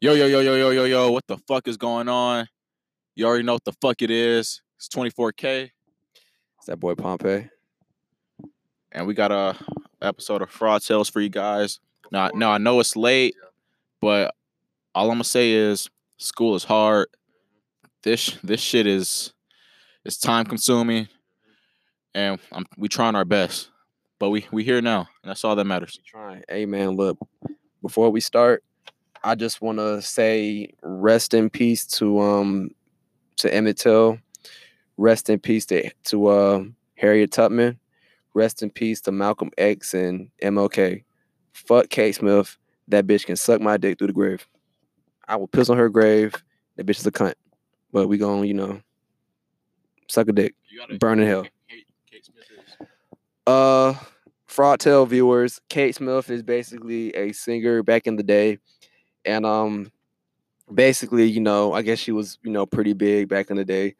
Yo, yo, yo, yo, yo, yo, yo, what the fuck is going on? You already know what the fuck it is. It's 24K, It's that boy Pompey. and we got a episode of Fraud Tales for you guys. Now, now I know it's late, but all I'm gonna say is school is hard. This this shit is it's time consuming, and I'm, we trying our best, but we we here now, and that's all that matters. Trying. Hey man, look. Before we start, I just want to say rest in peace to um to Emmett Till. Rest in peace to to uh, Harriet Tubman. Rest in peace to Malcolm X and MLK. Fuck Kate Smith. That bitch can suck my dick through the grave. I will piss on her grave. That bitch is a cunt. But we gon' you know suck a dick. Burn in hell. Uh, Fraud viewers, Kate Smith is basically a singer back in the day, and um, basically, you know, I guess she was, you know, pretty big back in the day,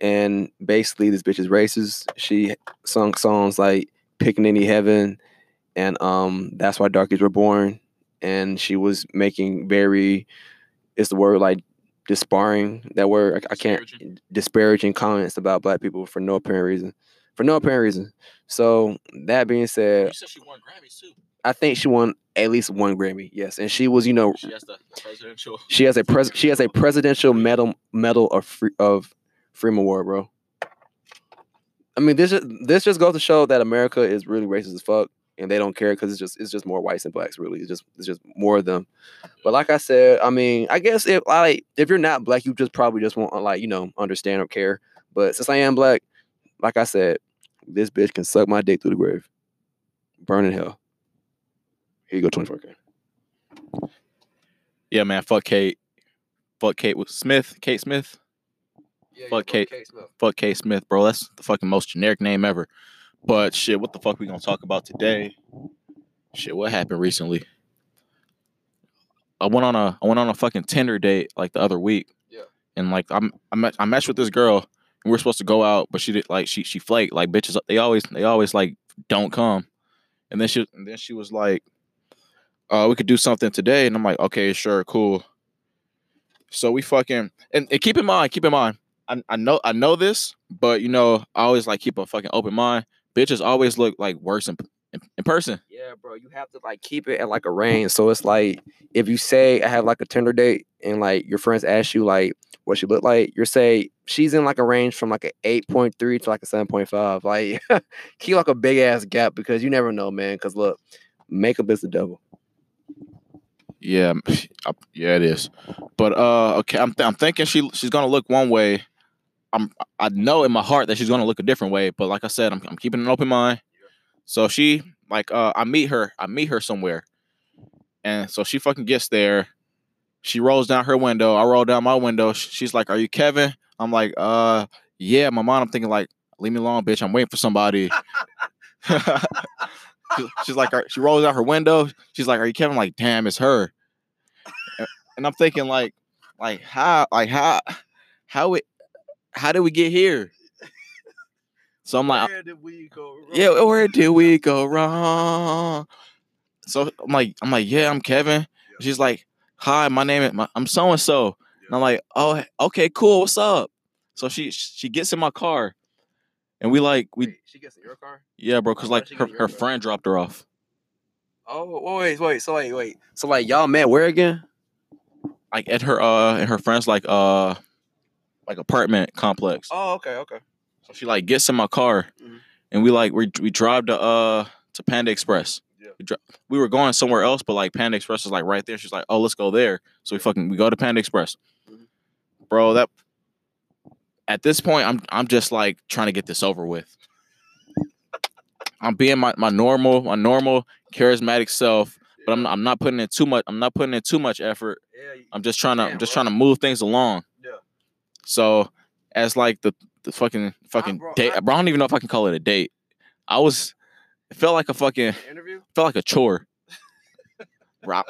and basically, this bitch is racist. She sung songs like "Pickaninny Heaven," and um, that's why Darkies were born, and she was making very, it's the word like disparring that word I, I can't Disparaging? disparaging comments about black people for no apparent reason for no apparent reason so that being said said she won Grammys too. I think she won at least one grammy yes. And she was you know She has the presidential. she has a pres- she has a presidential medal medal of free- of freedom award bro. I mean this just, this just goes to show that america is really racist as fuck and they don't care because it's just it's just more whites and blacks really. It's just it's just more of them. But like i said i mean i guess if like if you're not black you just probably just won't like you know understand or care. But since i am black like i said this bitch can suck my dick through the grave. Burn in hell here you go 24k Yeah, man. Fuck Kate. Fuck Kate with Smith. Kate Smith. Fuck Kate. Fuck Kate Smith, bro. That's the fucking most generic name ever. But shit, what the fuck we gonna talk about today? Shit, what happened recently? I went on a I went on a fucking Tinder date like the other week. Yeah. And like I'm I met I matched with this girl and we were supposed to go out, but she did like she she flaked. Like bitches they always they always like don't come. And then she and then she was like, uh, we could do something today. And I'm like, okay, sure, cool. So we fucking and, and keep in mind, keep in mind, I, I know I know this, but you know, I always like keep a fucking open mind. Bitches always look like worse in, in, in person. Yeah, bro, you have to like keep it at like a range. So it's like if you say I have like a Tinder date and like your friends ask you like what she look like, you're say she's in like a range from like an eight point three to like a seven point five. Like keep like a big ass gap because you never know, man. Because look, makeup is the devil. Yeah, yeah, it is. But uh, okay, I'm th- I'm thinking she she's gonna look one way. I'm I know in my heart that she's gonna look a different way. But like I said, I'm I'm keeping an open mind. So she like uh, I meet her, I meet her somewhere, and so she fucking gets there. She rolls down her window. I roll down my window. She's like, "Are you Kevin?" I'm like, "Uh, yeah." My mom, I'm thinking like, "Leave me alone, bitch. I'm waiting for somebody." She- she's like, she rolls out her window. She's like, "Are you Kevin?" I'm like, damn, it's her. And- I'm thinking like, like how, like how, how it, how did we get here? So I'm like, did we go? yeah, where did we go wrong? So I'm like, I'm like, yeah, I'm Kevin. She's like, hi, my name is, my, I'm so and so. And I'm like, oh, okay, cool. What's up? So she she gets in my car, and we like we she gets in your car. yeah, bro, cause like her, get in your her friend dropped her off. Oh, wait, wait. So wait, wait. So like y'all met where again? like at her uh in her friend's like uh like apartment complex. Oh, okay, okay. So she like gets in my car Mhm. and we like we we drive to uh to Panda Express. Yeah. We, we were going somewhere else, but like Panda Express is like right there. She's like, oh, let's go there. So we fucking we go to Panda Express. Mhm. Bro, that at this point I'm I'm just like trying to get this over with. I'm being my, my normal my normal charismatic self, but I'm I'm not putting in too much I'm not putting in too much effort. Yeah, I'm just trying to I'm just bro. trying to move things along. Yeah. So as like the the fucking fucking bro, date, I- bro, I don't even know if I can call it a date. I was it felt like a fucking interview. felt like a chore. bro, I,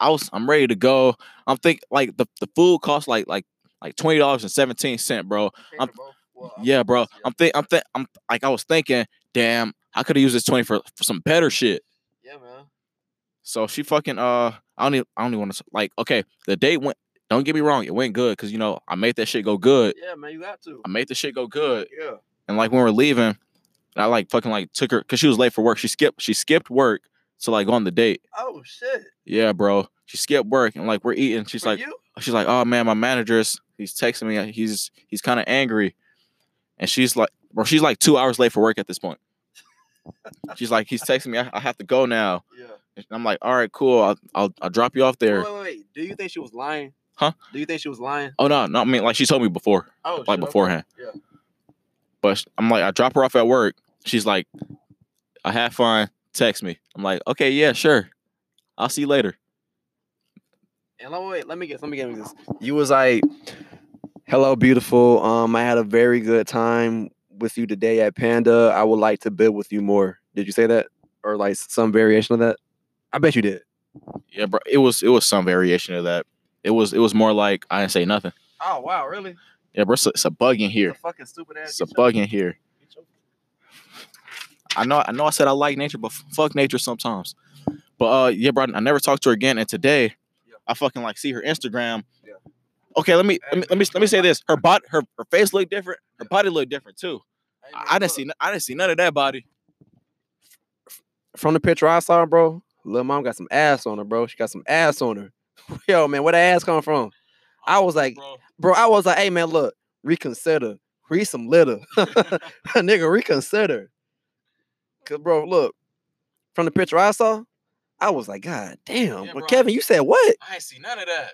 I was I'm ready to go. I'm think like the, the food cost like like like twenty dollars and seventeen cent, bro. I'm- Yeah, bro. I'm think I'm think I'm like I was thinking, damn, I could have used this twenty for for some better shit. Yeah, man. So she fucking uh I don't even I don't even want to like okay the date went don't get me wrong it went good because you know I made that shit go good Yeah, man, you got to. I made the shit go good Yeah. and like when we are leaving I like fucking like took her because she was late for work she skipped she skipped work to like go on the date Oh shit. yeah bro she skipped work and like we're eating she's For like you? She's like oh man my manager's he's texting me he's he's kind of angry and she's like bro she's like two hours late for work at this point she's like he's texting me I, I have to go now Yeah. and I'm like all right cool I'll I'll, I'll drop you off there Wait, wait, wait. Do you think she was lying? Huh? Do you think she was lying? Oh no, no, I mean like she told me before, Oh, like beforehand. Yeah. But I'm like, I drop her off at work. She's like, I had fun. Text me. I'm like, okay, yeah, sure. I'll see you later. And let, wait, let me get let me get this. You was like, "Hello, beautiful. Um, I had a very good time with you today at Panda. I would like to build with you more." Did you say that, or like some variation of that? I bet you did. Yeah, bro. It was it was some variation of that. It was it was more like I didn't say nothing. Oh wow, really? Yeah, bro. It's a, it's a bug in here. fucking stupid ass. It's a bug in here. I know I know I said I like nature, but fuck nature sometimes. But uh yeah, bro, I never talked to her again. And today Yeah. I fucking like see her Instagram. Yeah. Okay, let me let me let me, let me say this. Her body her, her face looked different. Her Yeah. body looked different too. I, I didn't see n- I didn't see none of that body. from the picture I saw, bro. Little mom got some ass on her, bro. She got some ass on her. Yo, man, where that ass come from? I was like, bro. bro, I was like, hey man, look, reconsider. Read some litter. Nigga, reconsider. Cause bro, look, from the picture I saw, I was like, God damn. Yeah, but bro. Kevin, you said what? I ain't see none of that.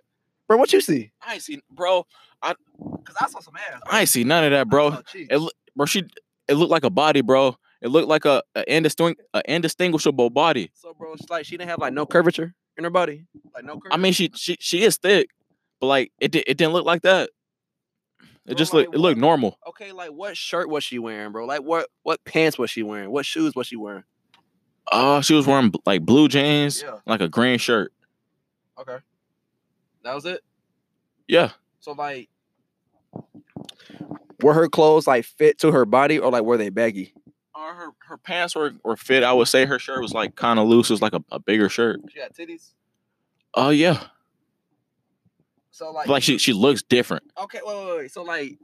Bro, what you see? I ain't see bro. Cause I saw some ass. I ain't see none of that, bro. It bro, she it looked like a body, bro. It looked like a, a, indistingu- a indistinguishable body. so bro, it's like she didn't have like no curvature in her body. Like no curvature. I mean, she she she is thick, but like it di- it didn't look like that. It Bro, just like looked it looked normal. okay, like what shirt was she wearing, bro? Like what what pants was she wearing? What shoes was she wearing? Uh, she was wearing like blue jeans, Yeah. like a green shirt. Okay. That was it. Yeah, So like were her clothes like fit to her body or like were they baggy? uh, her her pants were, were fit. I would say her shirt was like kind of loose. It was like a, a bigger shirt. She got titties. Oh yeah, So like, like she she looks different. okay, wait, wait, wait. So like,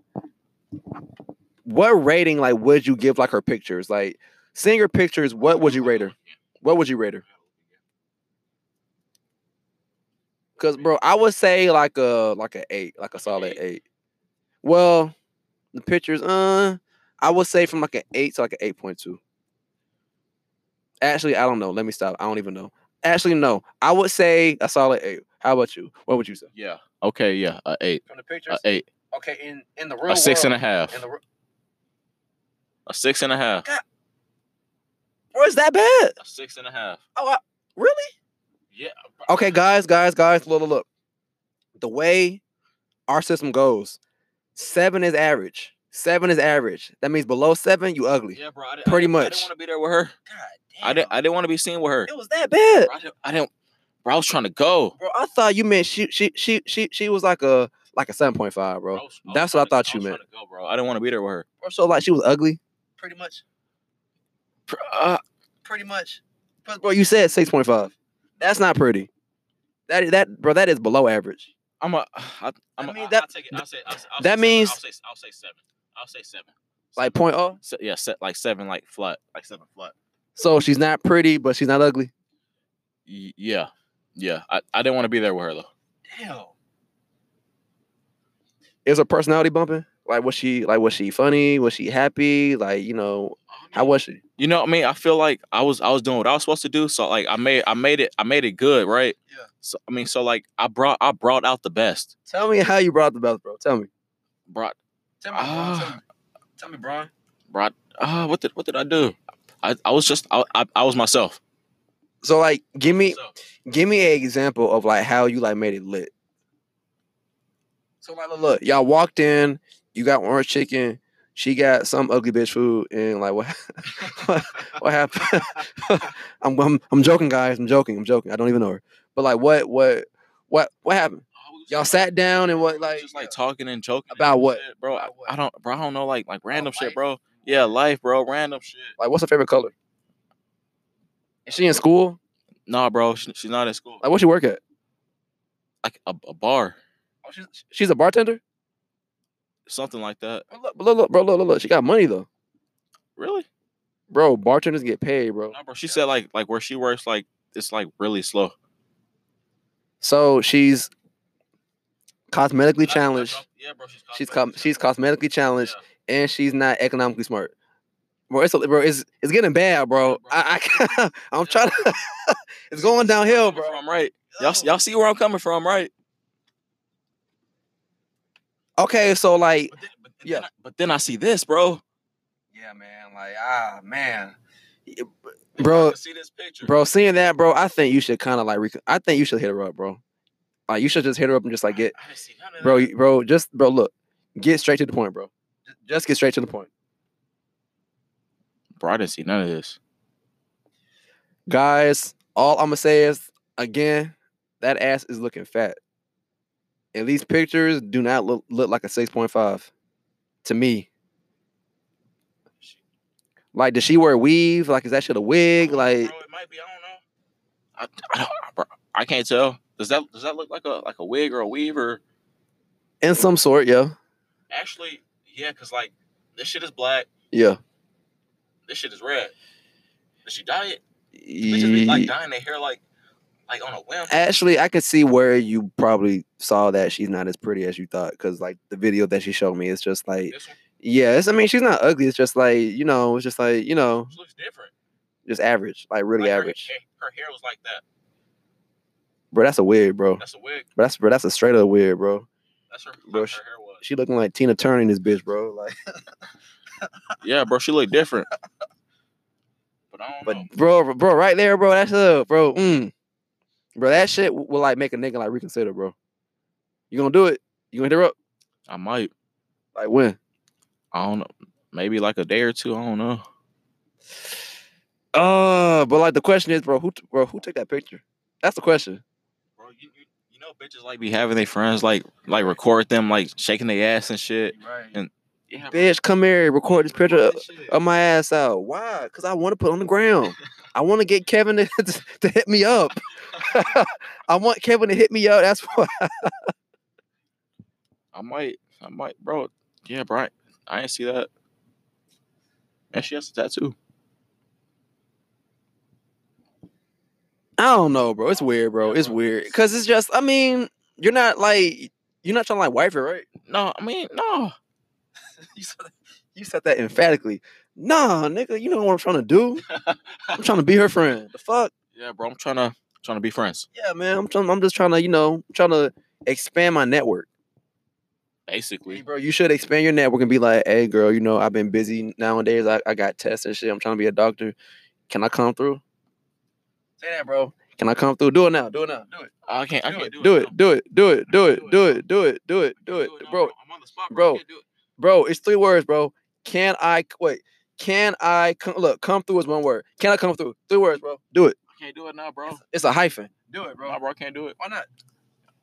what rating like would you give like her pictures? Like, seeing her pictures, what would you rate her? What would you rate her? Cause bro, I would say like a like a eight, like a solid eight? eight. Well, the pictures, uh, I would say from like an eight to like an eight point two. Actually, I don't know. Let me stop. I don't even know. Actually, no. I would say a solid eight. How about you? What would you say? Yeah. Okay. Yeah. A eight. From the pictures. A eight. okay. In in the real A six and a world, half. in the re- A six and a half. Bro, is that bad? A six and a half. Oh, I, really? Yeah. Okay, guys, guys, guys. Look, look, look. The way our system goes, seven is average. Seven is average. That means below seven, you ugly. Yeah, bro. I, di- Pretty I, didn't- I didn't want to be there with her. God damn. I didn't. I didn't want to be seen with her. It was that bad, Bro, I didn't. I didn't bro, I was trying to go. bro. I thought you meant she, she, she, she, she was like a like a seven point five, bro. I was That's what I trying to- thought you was meant. go, bro. I didn't want to be there with her. Bro, so like she was ugly. Pretty much. Pr- Uh, Pretty much. But bro, you said six point five. That's not pretty. That that bro, that is below average. I'm a. I, I'm I a, mean, I- that- I'll take it. I'll say. I'll, I'll that say means- Seven. I'll say. I'll say seven. I'll say seven. Like point oh. Se- yeah, set like seven, like flat, like seven flat. So she's not pretty, but she's not ugly. Y- yeah, yeah. I, I didn't want to be there with her though. Damn. Is her personality bumping? Like was she like was she funny? Was she happy? Like, you know, how was she? You know what I mean? I feel like I was I was doing what I was supposed to do. So like I made I made it I made it good, right? Yeah. So I mean, so like I brought I brought out the best. Tell me how you brought the best, bro. Tell me. Brought Tell me, Brian, tell me. Tell me, Brian. brought ah what did what did I do? I, I was just I, I I was myself. So like give me So, give me an example of like how you like made it lit. So like look, look, y'all walked in, you got orange chicken, she got some ugly bitch food, and like what what, what happened? I'm, I'm I'm joking, guys. I'm joking. I'm joking. I don't even know her. But like what what what what happened? Y'all sat down and what like like just like talking and joking About and what? shit, bro. I, About what? I don't bro. I don't know like like random shit, bro. Yeah, life, bro. Random shit. like what's her favorite color? Is she in school? Nah, bro, she, she's not in school. Like, what she work at? Like a, a bar, Oh, she's, she's a bartender. Something like that. Look, look, look, bro, look, look, look. She got money though, Really? bro. Bartenders get paid, bro. No, bro. She said like like where she works, like it's like really slow. So she's cosmetically challenged. Yeah, bro. She's She's cosmetically com- she's challenged. cosmetically challenged, Yeah. and she's not economically smart. Bro, it's a, bro, it's it's getting bad, bro. I, I I'm trying to. it's going downhill, bro. I'm right. Y'all y'all see where I'm coming from, right? Okay, so like, But then, but, then Yeah. I, but then I see this, bro. yeah, man, like ah, man, bro, see this picture, bro, seeing that, bro, I think you should kind of like, rec- I think you should hit her up, bro. Like, you should just hit her up and just like get, I didn't see none of bro, that. you- bro, just bro, look, get straight to the point, bro. Just get straight to the point. Bro, I didn't see none of this. Guys, all I'm gonna say is again, that ass is looking fat. And these pictures do not look, look like a 6.5 to me. Like, does she wear weave? Like, is that shit a wig? Like, bro, it might be. I don't know. I, I, don't, bro, I can't tell. Does that does that look like a like a wig or a weave or in some sort, yeah. actually? Yeah, cause like this shit is black. Yeah. This shit is red. Did she dye it? Bitches be like Ye- dyeing their hair like like on a whim. Actually, I could see where you probably saw that she's not as pretty as you thought. Cause like the video that she showed me, it's just like, This one yeah, it's, I mean, she's not ugly. It's just like, you know, it's just like, you know, this looks different. just average, like really Like, average. Her, her hair was like that. Bro, that's a wig, bro. That's a wig. But that's bro, that's a straight up wig, bro. That's her. Bro, her she- hair was. She looking like Tina Turner in this bitch, bro. Like, Yeah, bro, she looked different. But I don't but know. bro, bro, right there, bro. That's up, bro. Mm. Bro, that shit will will, like make a nigga like reconsider, bro. You gonna do it? You gonna hit her up? I might. Like when? I don't know. Maybe like a day or two. I don't know. Uh, but like the question is, bro, who, bro, who took that picture? That's the question. Bro, you, you, you know, bitches like be having their friends like like record them like shaking their ass and shit. Right. And yeah, Bitch, come here, record this picture of, of my ass out. Why? Cause I want to put it on the ground. I want to get Kevin to, to hit me up. I want Kevin to hit me up. That's why. I might, I might, bro. Yeah, bro. I, I didn't see that. And she has a tattoo. I don't know, bro. It's weird, bro. It's weird. Cause it's just, I mean, you're not like you're not trying to like wife her, right? No, I mean, no. You said that, you said that emphatically. Nah, nigga, you know what I'm trying to do. I'm trying to be her friend. The fuck? yeah, bro. I'm trying to trying to be friends. Yeah, man. I'm trying. I'm just trying to, you know, trying to expand my network. Hey, Basically, bro, you should expand your network and be like, hey, girl, you know, I've been busy nowadays. I, I got tests and shit. I'm trying to be a doctor. Can I come through? Say that, bro. Can I come through? Do it now. Do it now. Do it. I can't. I can't it. do, Do it. it. Do it. Do it. Do it. Do it. Do it. Do it. Do it. Do it, bro. I'm on the spot, bro. I can't do it. Bro, it's three words, bro. Can I wait? Can I come? Look, come through is one word. Can I come through? Three words, bro. Do it. I can't do it now, bro. It's a hyphen. Do it, Nah, bro, I can't do it. Why not,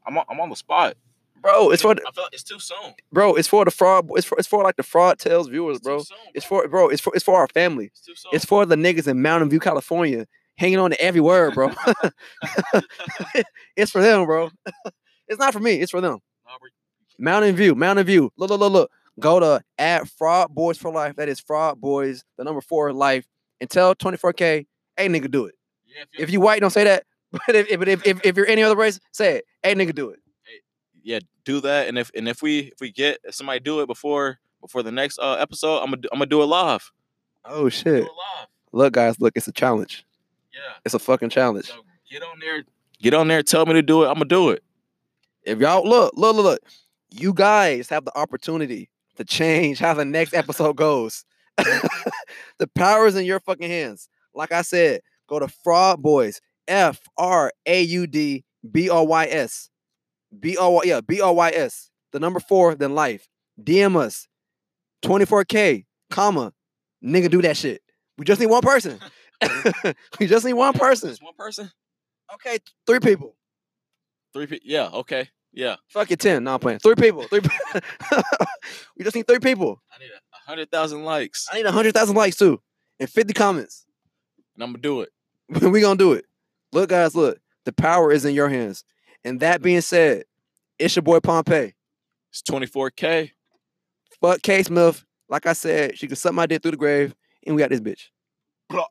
I'm on, I'm on the spot. bro? It's for the, I feel like it's too soon. bro. It's for the fraud. It's for it's for like the fraud tales viewers, It's bro. Too soon, It's for bro. It's for it's for our family. It's too soon. It's for the niggas in Mountain View, California, hanging on to every word, bro. it's for them, bro. it's not for me. It's for them. Nah, Mountain View, Mountain View. Look, look, look, look. Go to at Fraud Boys for Life. That is Fraud Boys, the number four life. And tell 24K, hey nigga, do it. yeah, If you white, don't say that. But if if, if, if, if you're any other race, say it. Hey nigga, do it. yeah, do that. And if and if we if we get if somebody do it before before the next uh, episode, I'm gonna I'm gonna do it live. Oh shit. it live. Look, guys, look, it's a challenge. Yeah. It's a fucking challenge. So get on there. Get on there. Tell me to do it. I'm gonna do it. If y'all look, look, look, look, you guys have the opportunity to change how the next episode goes. the power is in your fucking hands. Like I said, go to Fraud Boys, F R A U D B O Y S, B O yeah B O Y S. The number four, then life. DM us, 24k, comma, nigga, do that shit. We just need one person. we just need one person. Just one person. Okay, three people. Three people. Yeah. Okay. Yeah. Fuck it, ten. No, I'm playing. Three people. Three. we just need three people. I need a a hundred thousand likes, I need hundred thousand likes too, and fifty comments. and I'm gonna do it. we gonna do it. Look, guys, look. The power is in your hands. And that being said, it's your boy Pompey. It's 24K. Fuck K Smith. Like I said, she can suck my dick through the grave, and we got this bitch. Blah.